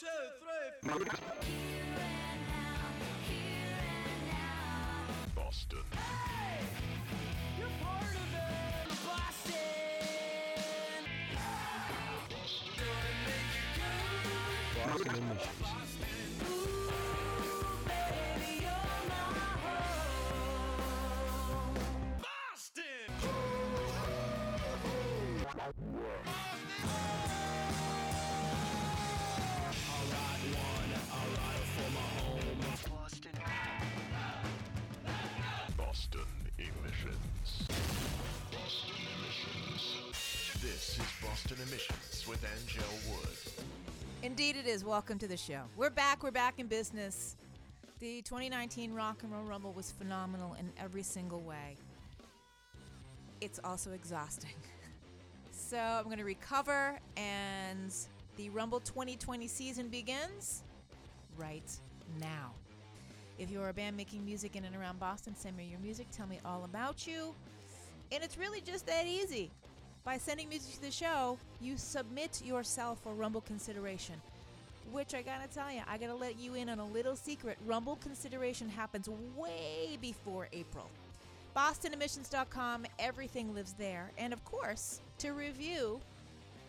two, three. Boston. You're part of it. Boston. Gonna make you. Boston. Boston. Boston. Boston. With Angela Wood. Indeed, it is. Welcome to the show. We're back. We're back in business. The 2019 Rock and Roll Rumble was phenomenal in every single way. It's also exhausting. So I'm going to recover, and the Rumble 2020 season begins right now. If you're a band making music in and around Boston, send me your music. Tell me all about you. And it's really just that easy. By sending music to the show, you submit yourself for Rumble consideration. Which I gotta tell you, I gotta let you in on a little secret. Rumble consideration happens way before April. BostonEmissions.com, everything lives there. And of course, to review,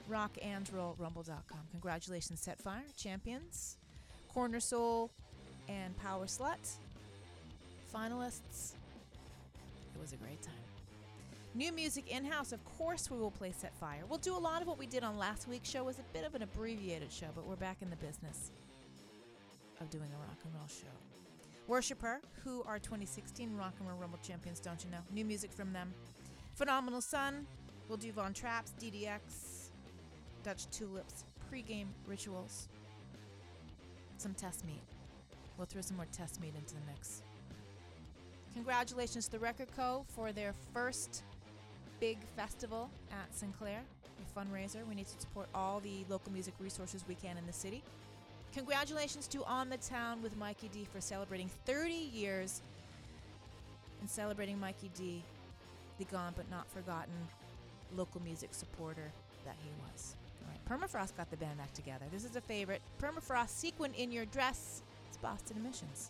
rockandrollrumble.com. Congratulations, Set Fire, champions, Corner Soul, and Power Slut, finalists. It was a great time. New music in house, of course, we will play Set Fire. We'll do a lot of what we did on last week's show. It was a bit of an abbreviated show, but we're back in the business of doing a rock and roll show. Worshipper, who are 2016 Rock and Roll Rumble champions, don't you know? New music from them. Phenomenal Sun, we'll do Von Traps, DDX, Dutch Tulips, pregame rituals, some test meat. We'll throw some more test meat into the mix. Congratulations to the Record Co. for their first big festival at Sinclair, a fundraiser. We need to support all the local music resources we can in the city. Congratulations to On the Town with Mikey D for celebrating 30 years and celebrating Mikey D, the gone but not forgotten local music supporter that he was. All right, Permafrost got the band back together. This is a favorite. Permafrost sequin in your dress. It's Boston Emissions.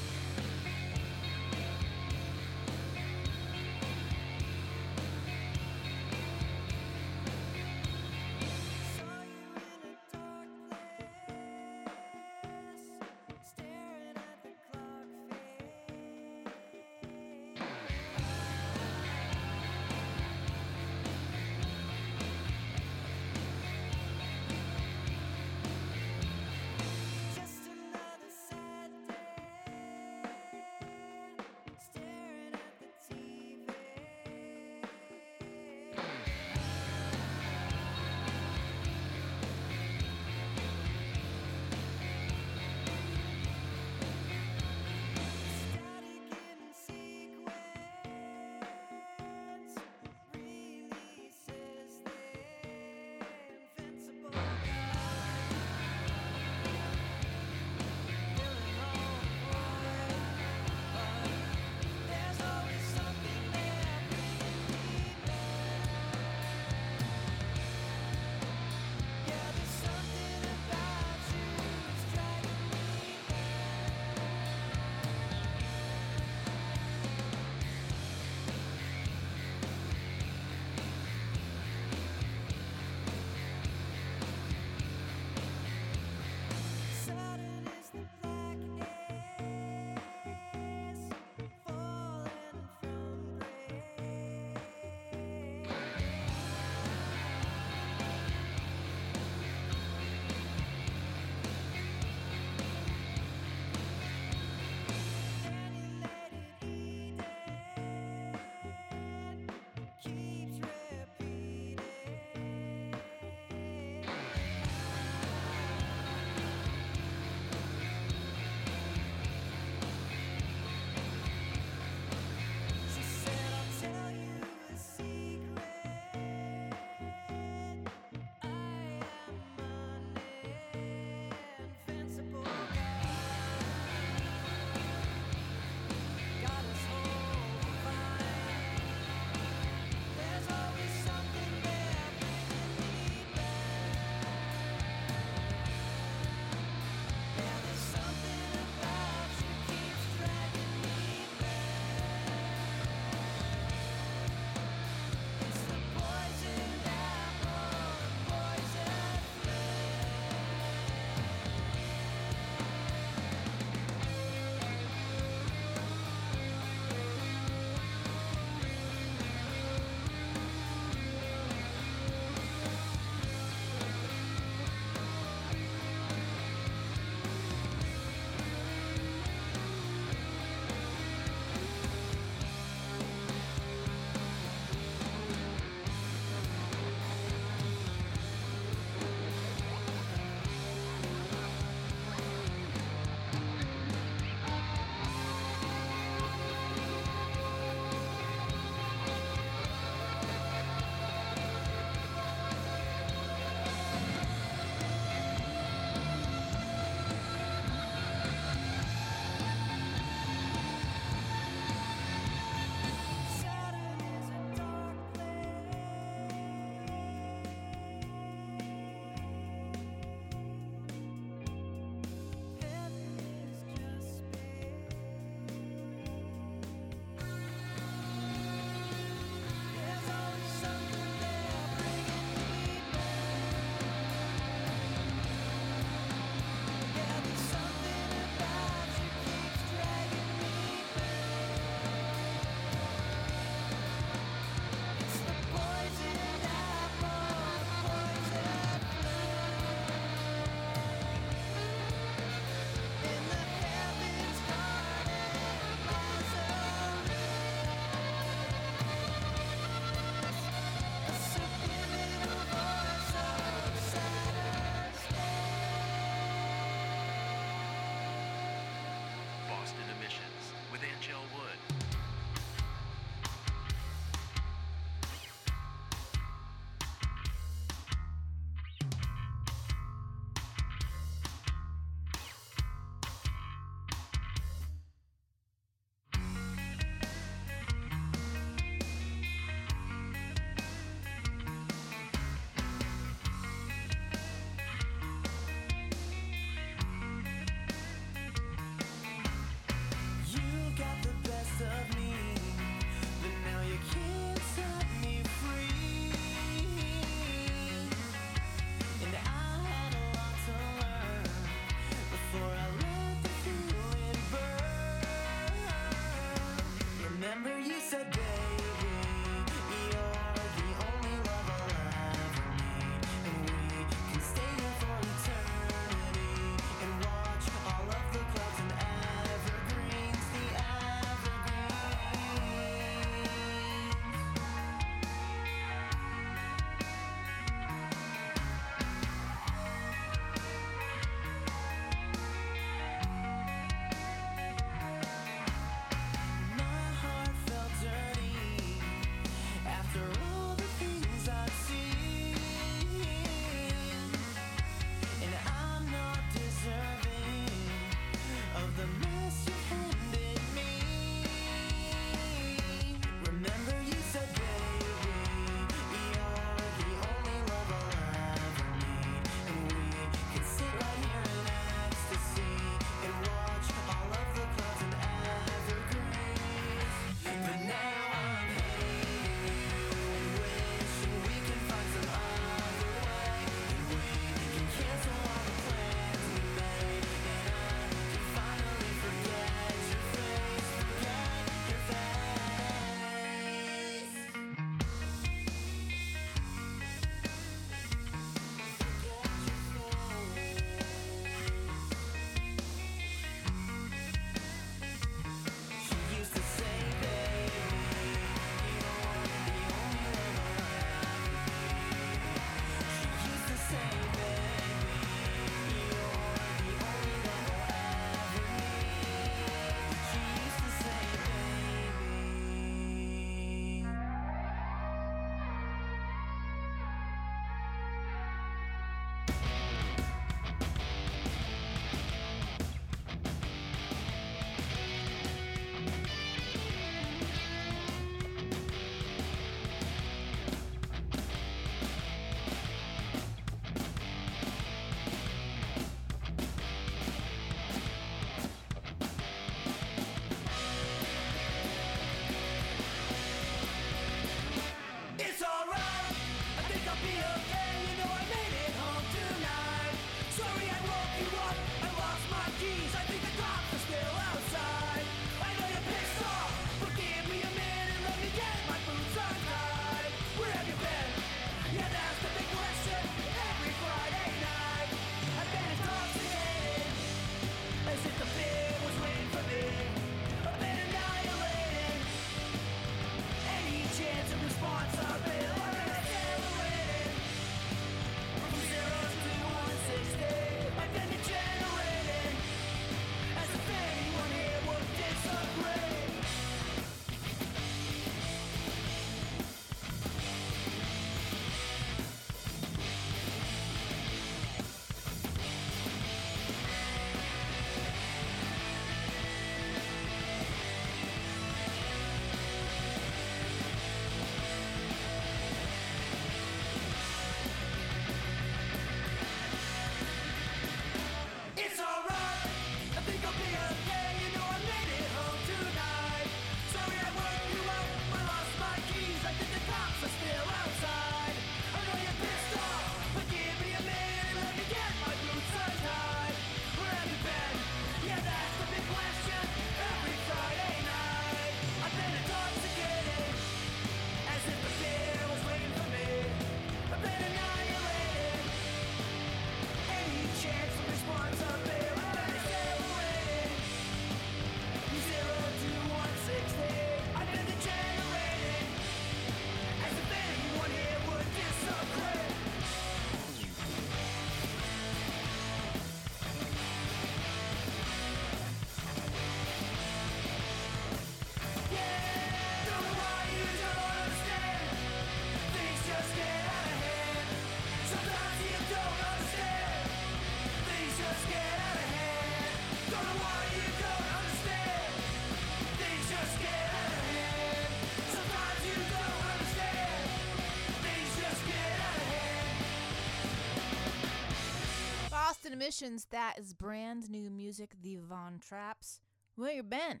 Emissions, that is brand new music, the Von Traps. Where you been?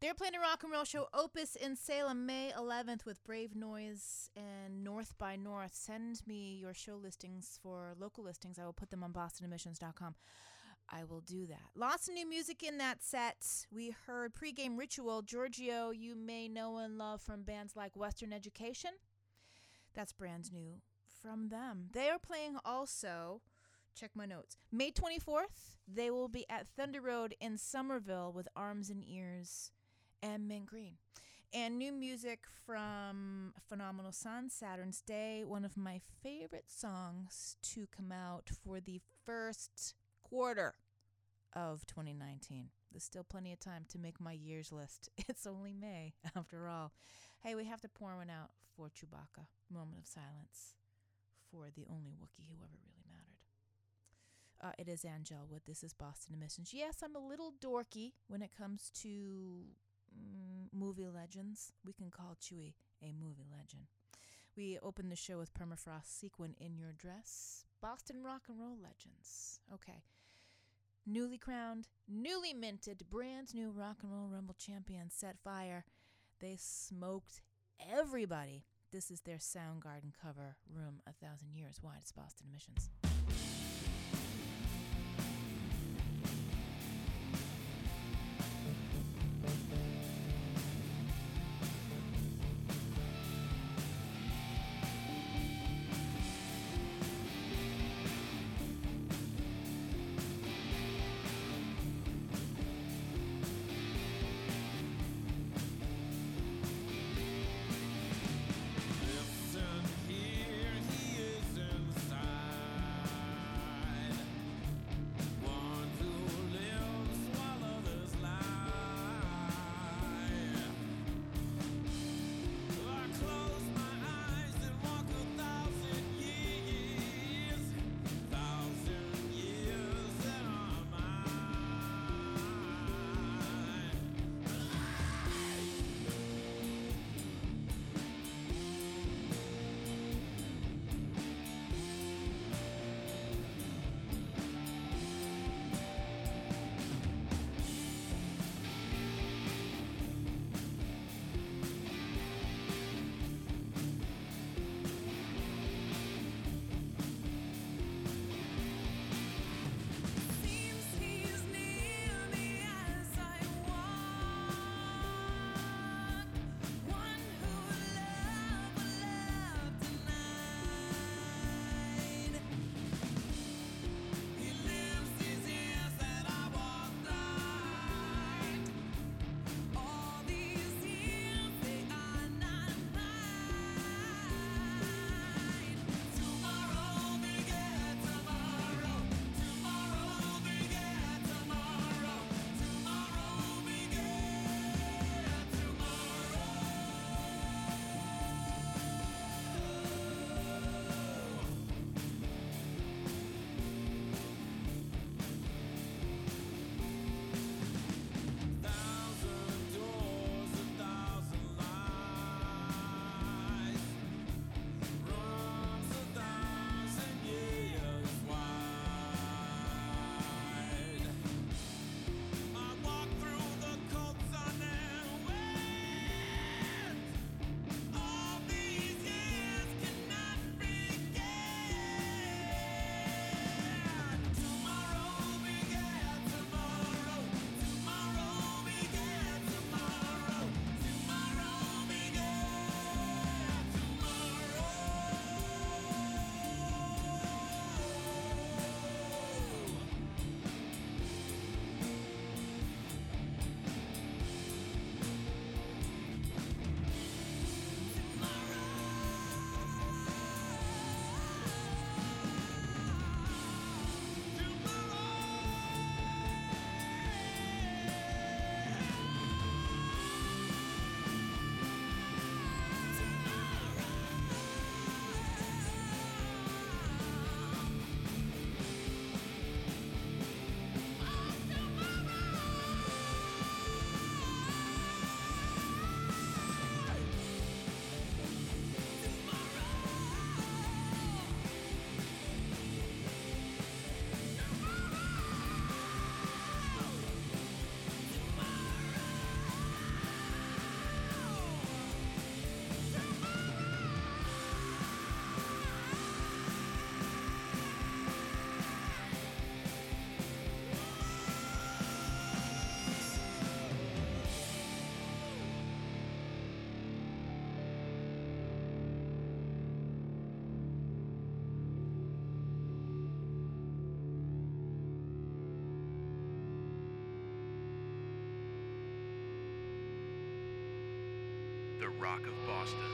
They're playing a rock and roll show, Opus in Salem, May 11th with Brave Noise and North by North. Send me your show listings for local listings. I will put them on bostonemissions.com. I will do that. Lots of new music in that set. We heard pregame ritual. Giorgio, you may know and love from bands like Western Education. That's brand new from them. They are playing also check my notes. May 24th, they will be at Thunder Road in Somerville with Arms and Ears and Mint Green. And new music from Phenomenal Sun, Saturn's Day, one of my favorite songs to come out for the first quarter of 2019. There's still plenty of time to make my year's list. It's only May, after all. Hey, we have to pour one out for Chewbacca. Moment of silence for the only Wookiee who ever really. Uh, it is Angel. This is Boston Emissions. Yes, I'm a little dorky when it comes to mm, movie legends. We can call Chewie a movie legend. We open the show with Permafrost Sequin in Your Dress. Boston rock and roll legends. Okay. Newly crowned, newly minted, brand new rock and roll rumble champion set fire. They smoked everybody. This is their Soundgarden cover, Room a Thousand Years Wide. It's Boston Emissions. Rock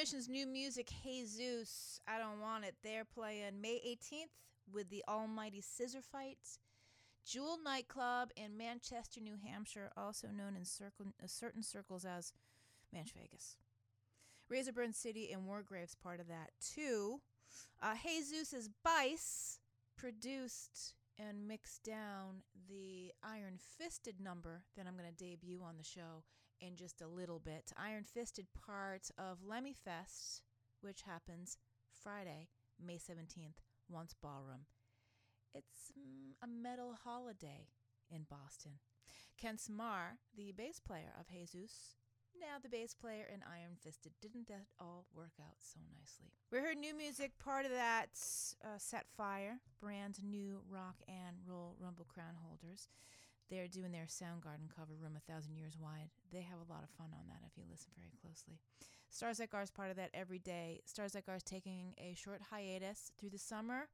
New music, Hey Zeus, I Don't Want It. They're playing May 18th with the Almighty Scissorfight. Jewel Nightclub in Manchester, New Hampshire, also known in circle, uh, certain circles as Manch Vegas. Razorburn City and Wargrave's part of that too. Uh, Hey Zeus' Bice produced and mixed down the Iron Fisted number that I'm going to debut on the show in just a little bit. Iron Fisted part of Lemmy Fest, which happens Friday, May 17th, once ballroom. It's mm, a metal holiday in Boston. Ken Smar, the bass player of Hey Zeus, now the bass player in Iron Fisted. Didn't that all work out so nicely? We heard new music, part of that uh, Set Fire, brand new rock and roll Rumble Crown holders. They're doing their Soundgarden cover, Room a Thousand Years Wide. They have a lot of fun on that if you listen very closely. Stars Like Ours part of that every day. Stars Like Ours taking a short hiatus through the summer.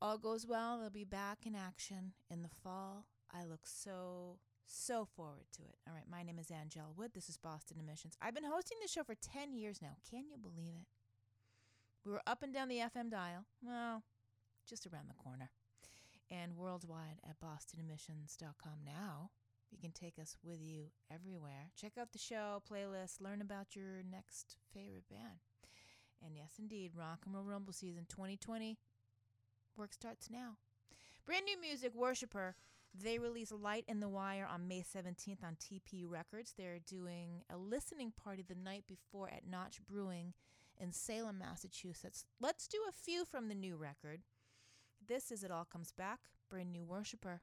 All goes well, they'll be back in action in the fall. I look so, so forward to it. All right, my name is Angela Wood. This is Boston Emissions. I've been hosting this show for 10 years now. Can you believe it? We were up and down the FM dial. Well, just around the corner and worldwide at bostonemissions.com now. You can take us with you everywhere. Check out the show, playlist, learn about your next favorite band. And yes, indeed, Rock and Roll Rumble Season 2020 work starts now. Brand new music, Worshipper. They release Light in the Wire on May 17th on TP Records. They're doing a listening party the night before at Notch Brewing in Salem, Massachusetts. Let's do a few from the new record. This is It All Comes Back, brand new Worshipper.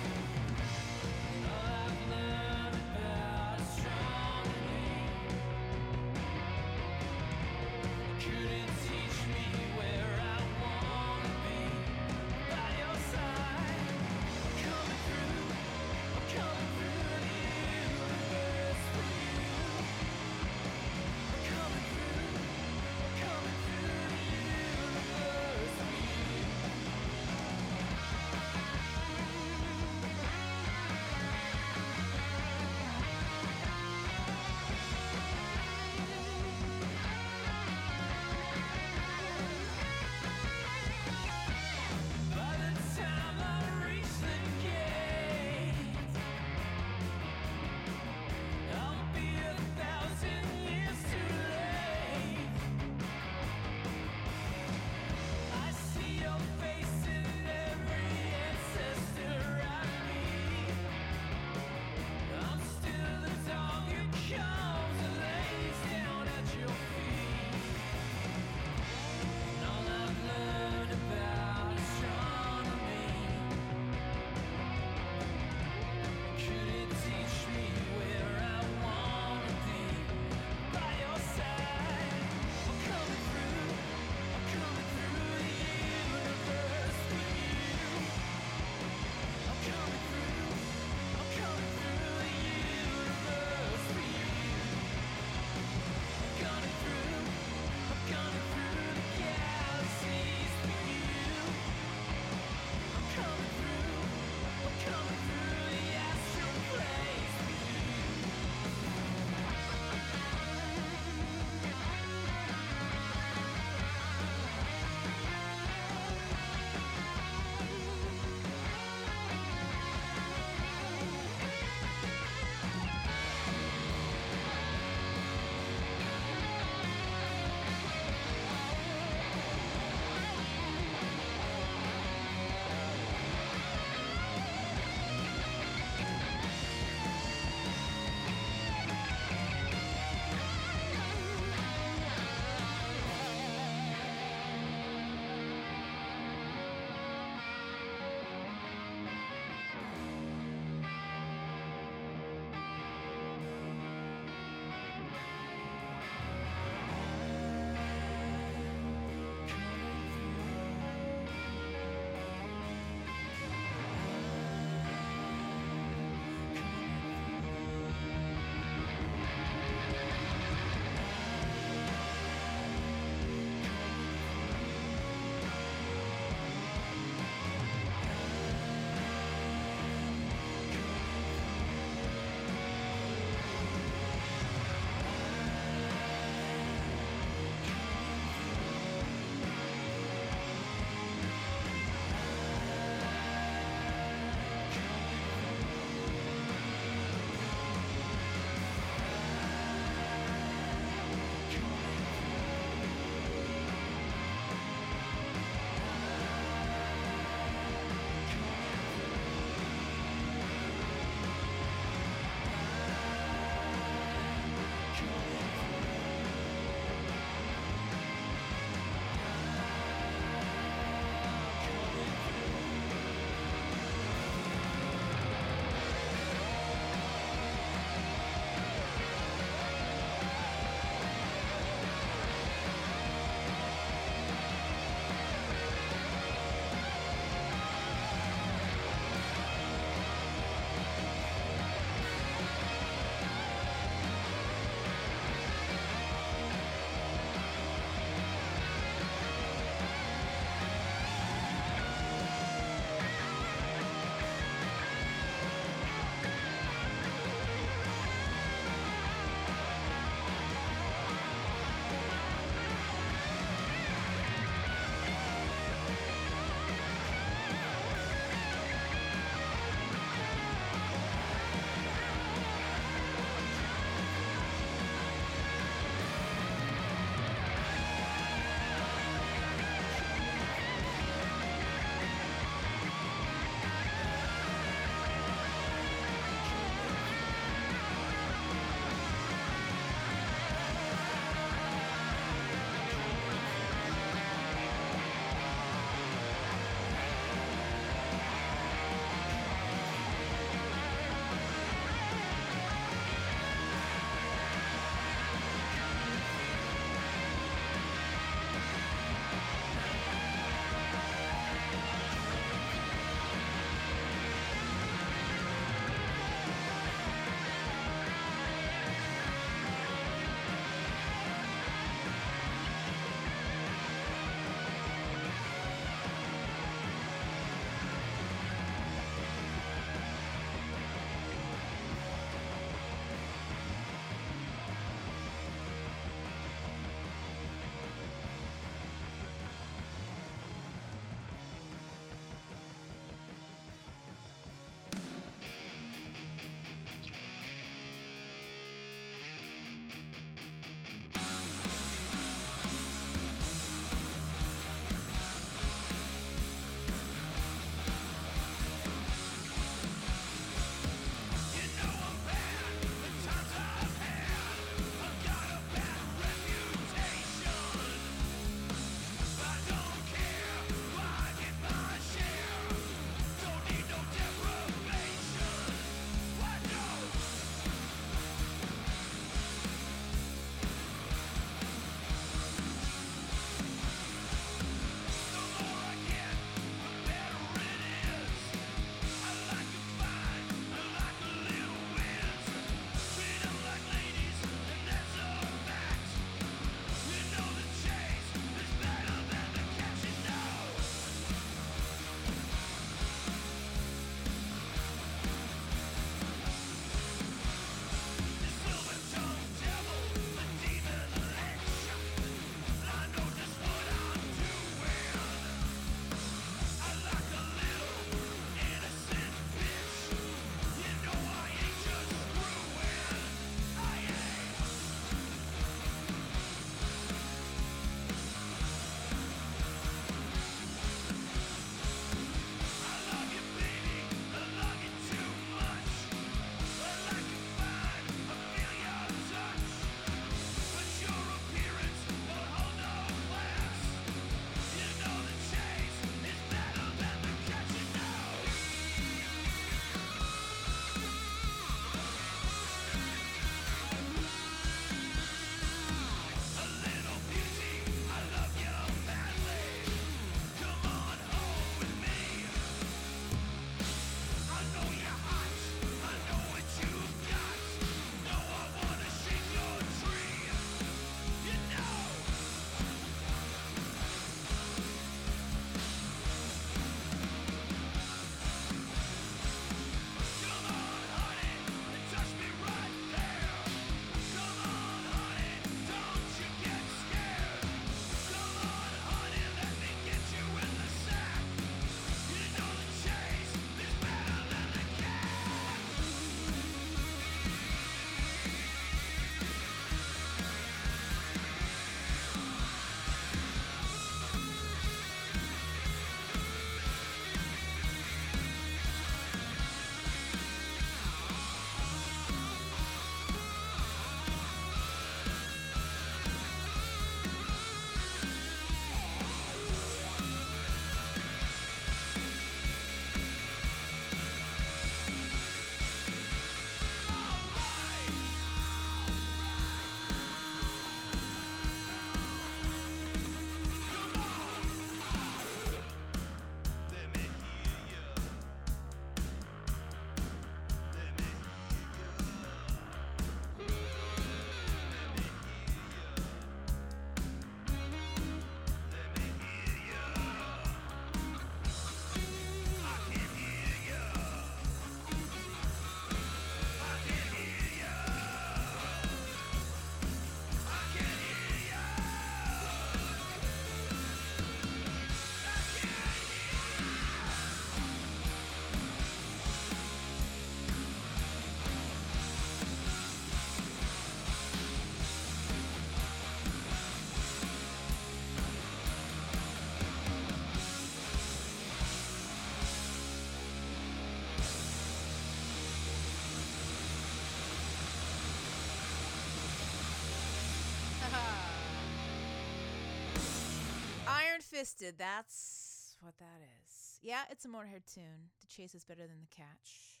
Fisted, that's what that is. Yeah, it's a Motorhead tune. The chase is better than the catch.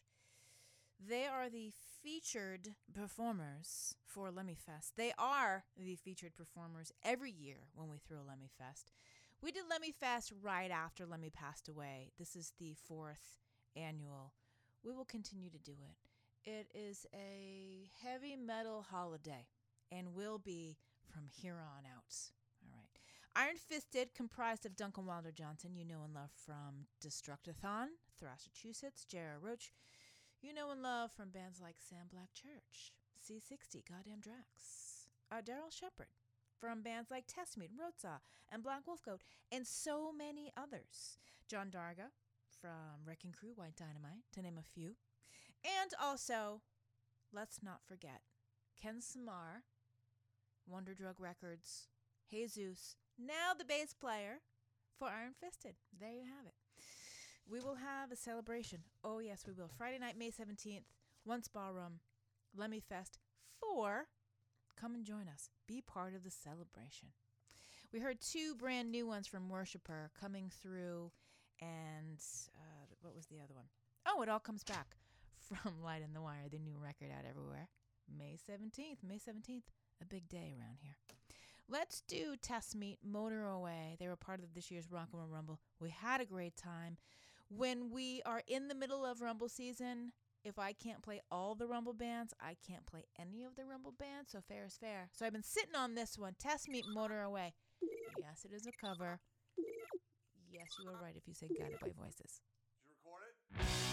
They are the featured performers for Lemmy Fest. They are the featured performers every year when we throw Lemmy Fest. We did Lemmy Fest right after Lemmy passed away. This is the fourth annual. We will continue to do it. It is a heavy metal holiday and will be from here on out. Iron Fisted, comprised of Duncan Wilder Johnson, you know and love from Destructathon, Thrassachusetts, J.R. Roach, you know and love from bands like Sam Black Church, C60, Goddamn Drax, uh, Daryl Shepard, from bands like Test Meat, Rotza, and Black Wolf Goat, and so many others. John Darga from Wrecking Crew, White Dynamite, to name a few. And also, let's not forget, Ken Samar, Wonder Drug Records, Jesus, now the bass player for Iron Fisted. There you have it. We will have a celebration. Oh, yes, we will. Friday night, May 17th, Once Ballroom, Lemmy Fest 4. Come and join us. Be part of the celebration. We heard two brand new ones from Worshipper coming through, and uh, what was the other one? Oh, it all comes back from Light in the Wire, the new record out everywhere. May 17th. May 17th, a big day around here. Let's do Test Meat Motor Away. They were part of this year's Rock and Roll Rumble. We had a great time. When we are in the middle of Rumble season, if I can't play all the Rumble bands, I can't play any of the Rumble bands, so fair is fair. So I've been sitting on this one Test Meat Motor Away. Yes, it is a cover. Yes, you are right if you say Guided by Voices. Did you record it?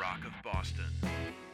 Rock of Boston.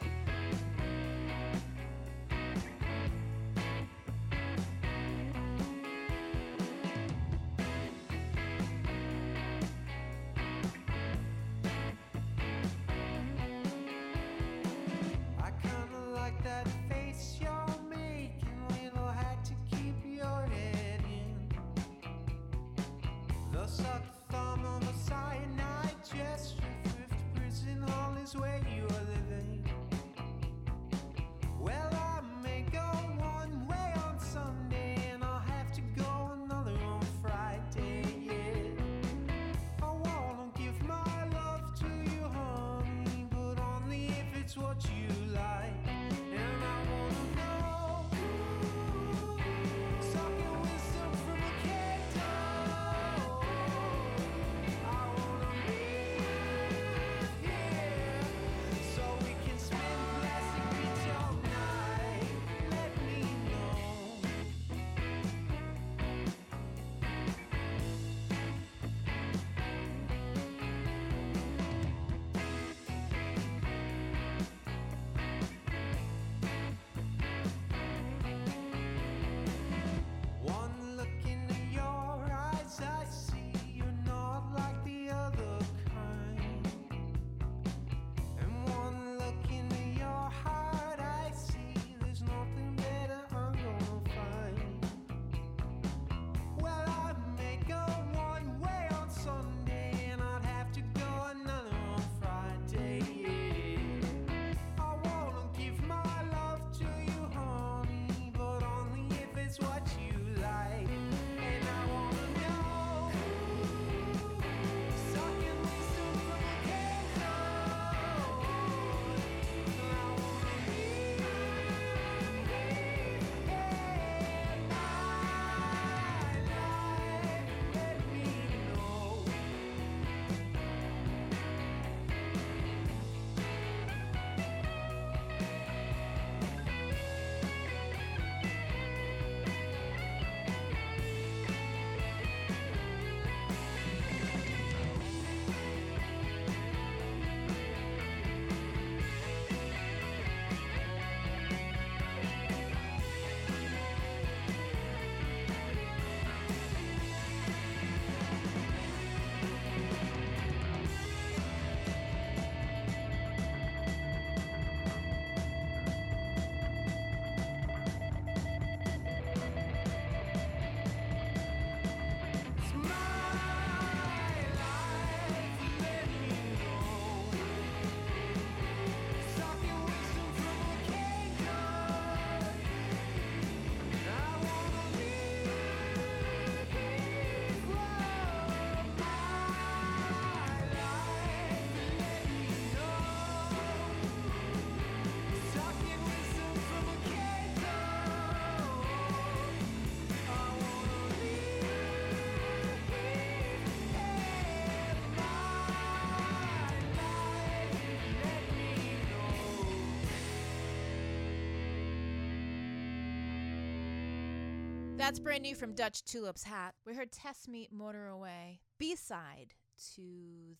That's brand new from Dutch Tulip's Hat. We heard Test Meat Motor Away, B side to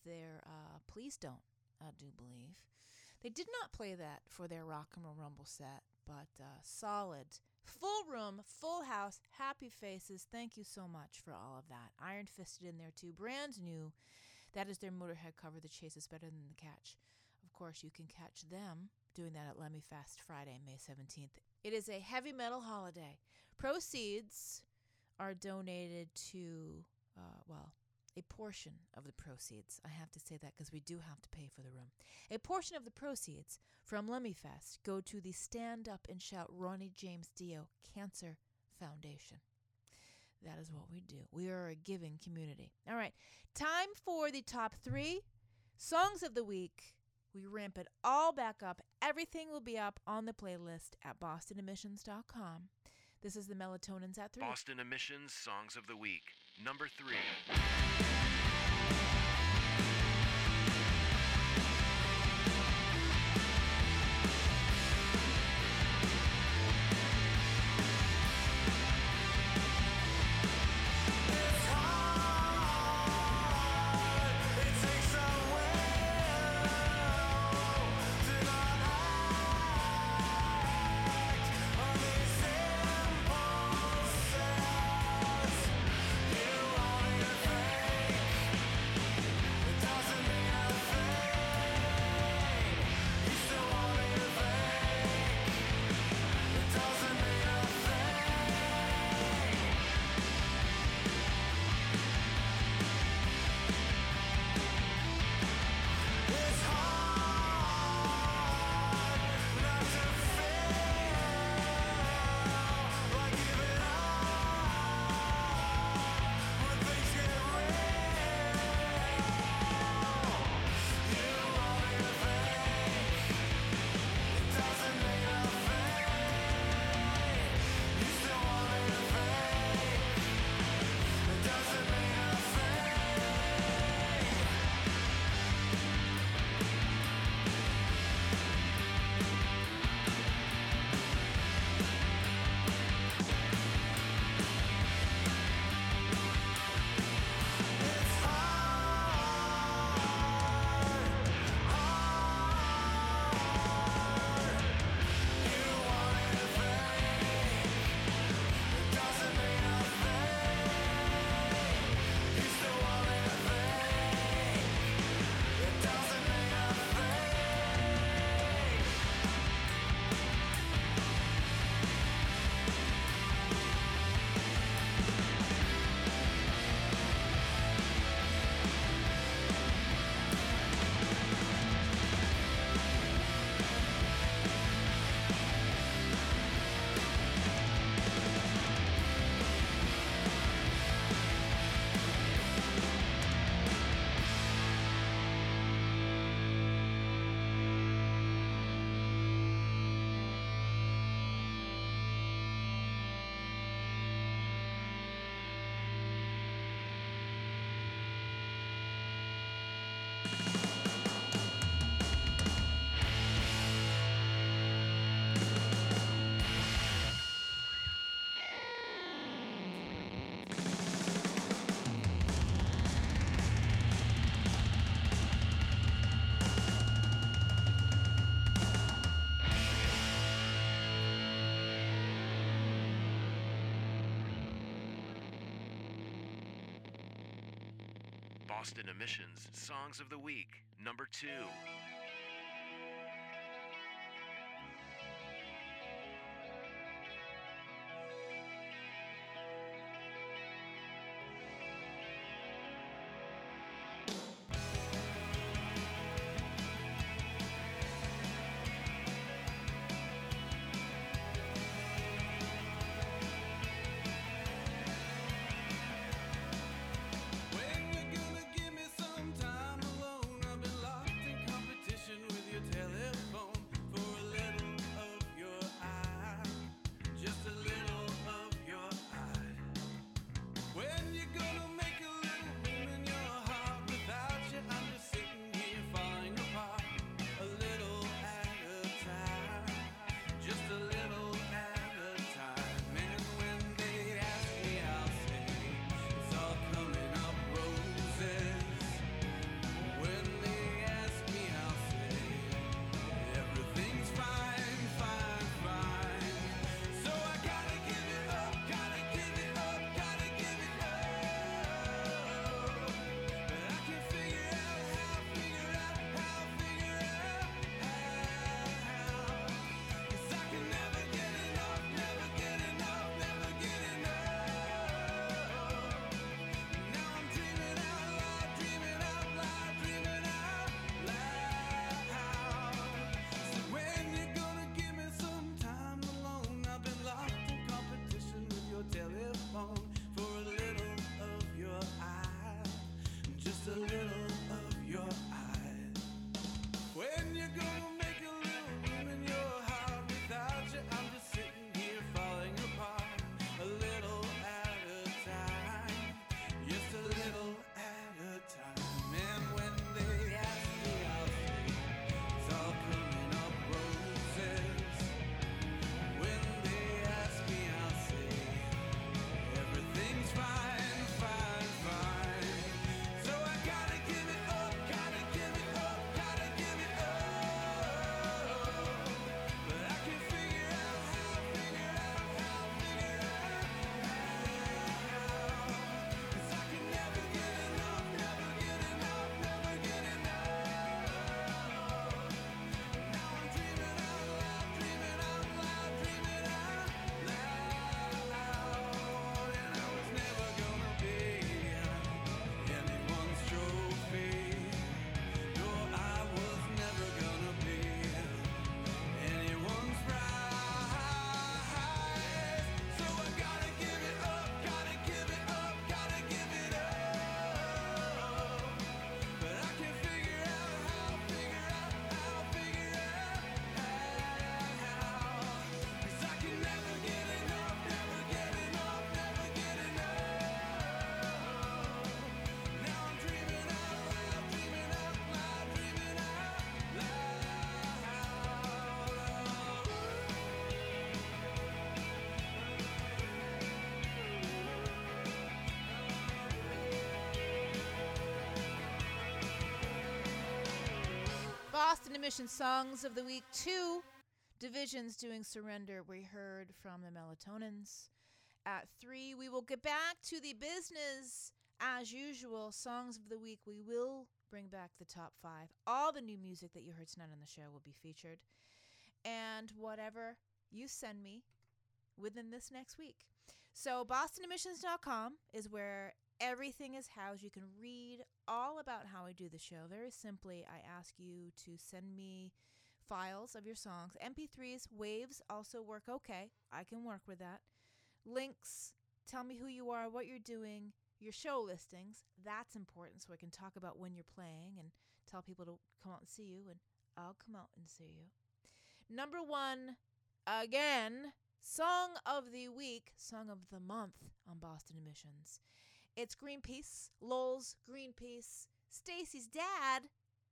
their uh, Please Don't, I do believe. They did not play that for their Rock and Roll Rumble set, but uh, solid. Full room, full house, happy faces. Thank you so much for all of that. Iron Fisted in there too, brand new. That is their Motorhead cover, The Chase is Better Than the Catch. Of course, you can catch them doing that at Lemmy Fest Friday, May 17th. It is a heavy metal holiday. Proceeds are donated to, uh, well, a portion of the proceeds. I have to say that because we do have to pay for the room. A portion of the proceeds from Lemmy Fest go to the Stand Up and Shout Ronnie James Dio Cancer Foundation. That is what we do. We are a giving community. All right, time for the top three songs of the week. We ramp it all back up. Everything will be up on the playlist at bostonemissions.com. This is the Melatonin's at 3. Boston Emissions Songs of the Week, number 3. Boston Emissions Songs of the Week. Number two. Emissions Songs of the Week 2. Divisions doing Surrender. We heard from the Melatonins. At 3, we will get back to the business as usual. Songs of the Week. We will bring back the top 5. All the new music that you heard tonight on the show will be featured. And whatever you send me within this next week. So, bostonemissions.com is where everything is housed. You can read all about how I do the show. Very simply, I ask you to send me files of your songs. MP3s, waves also work okay. I can work with that. Links, tell me who you are, what you're doing, your show listings. That's important so I can talk about when you're playing and tell people to come out and see you, and I'll come out and see you. Number one, again, song of the week, song of the month on Boston Emissions. It's Greenpeace, Lowell's Greenpeace, Stacy's Dad.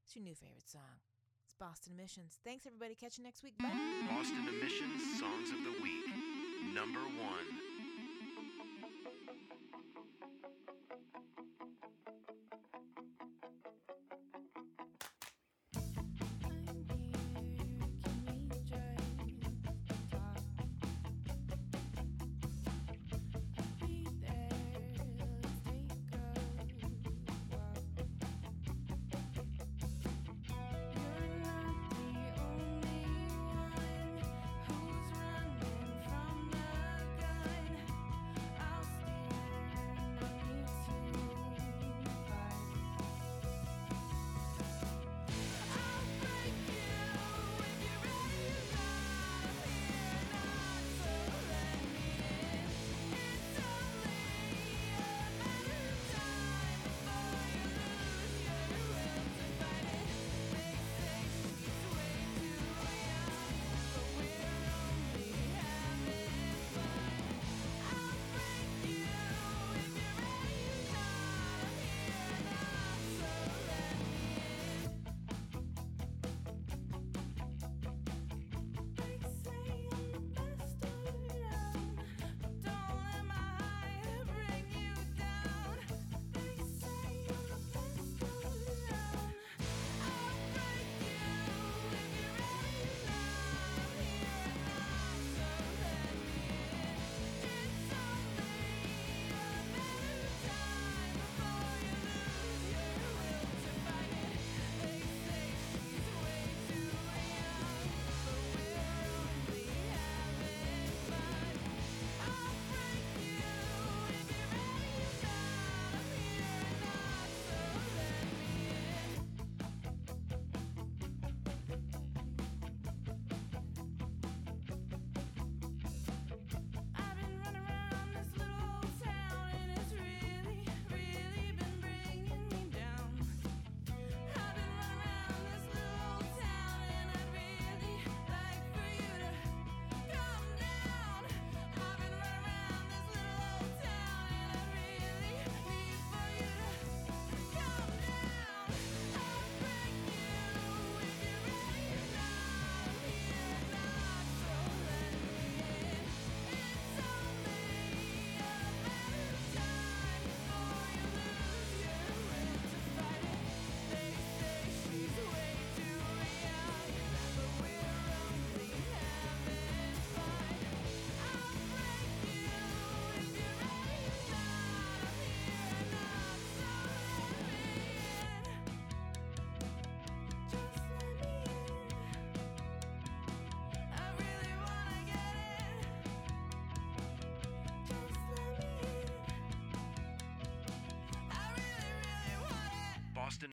It's your new favorite song. It's Boston Emissions. Thanks, everybody. Catch you next week. Bye. Boston Emissions Songs of the Week. Number one.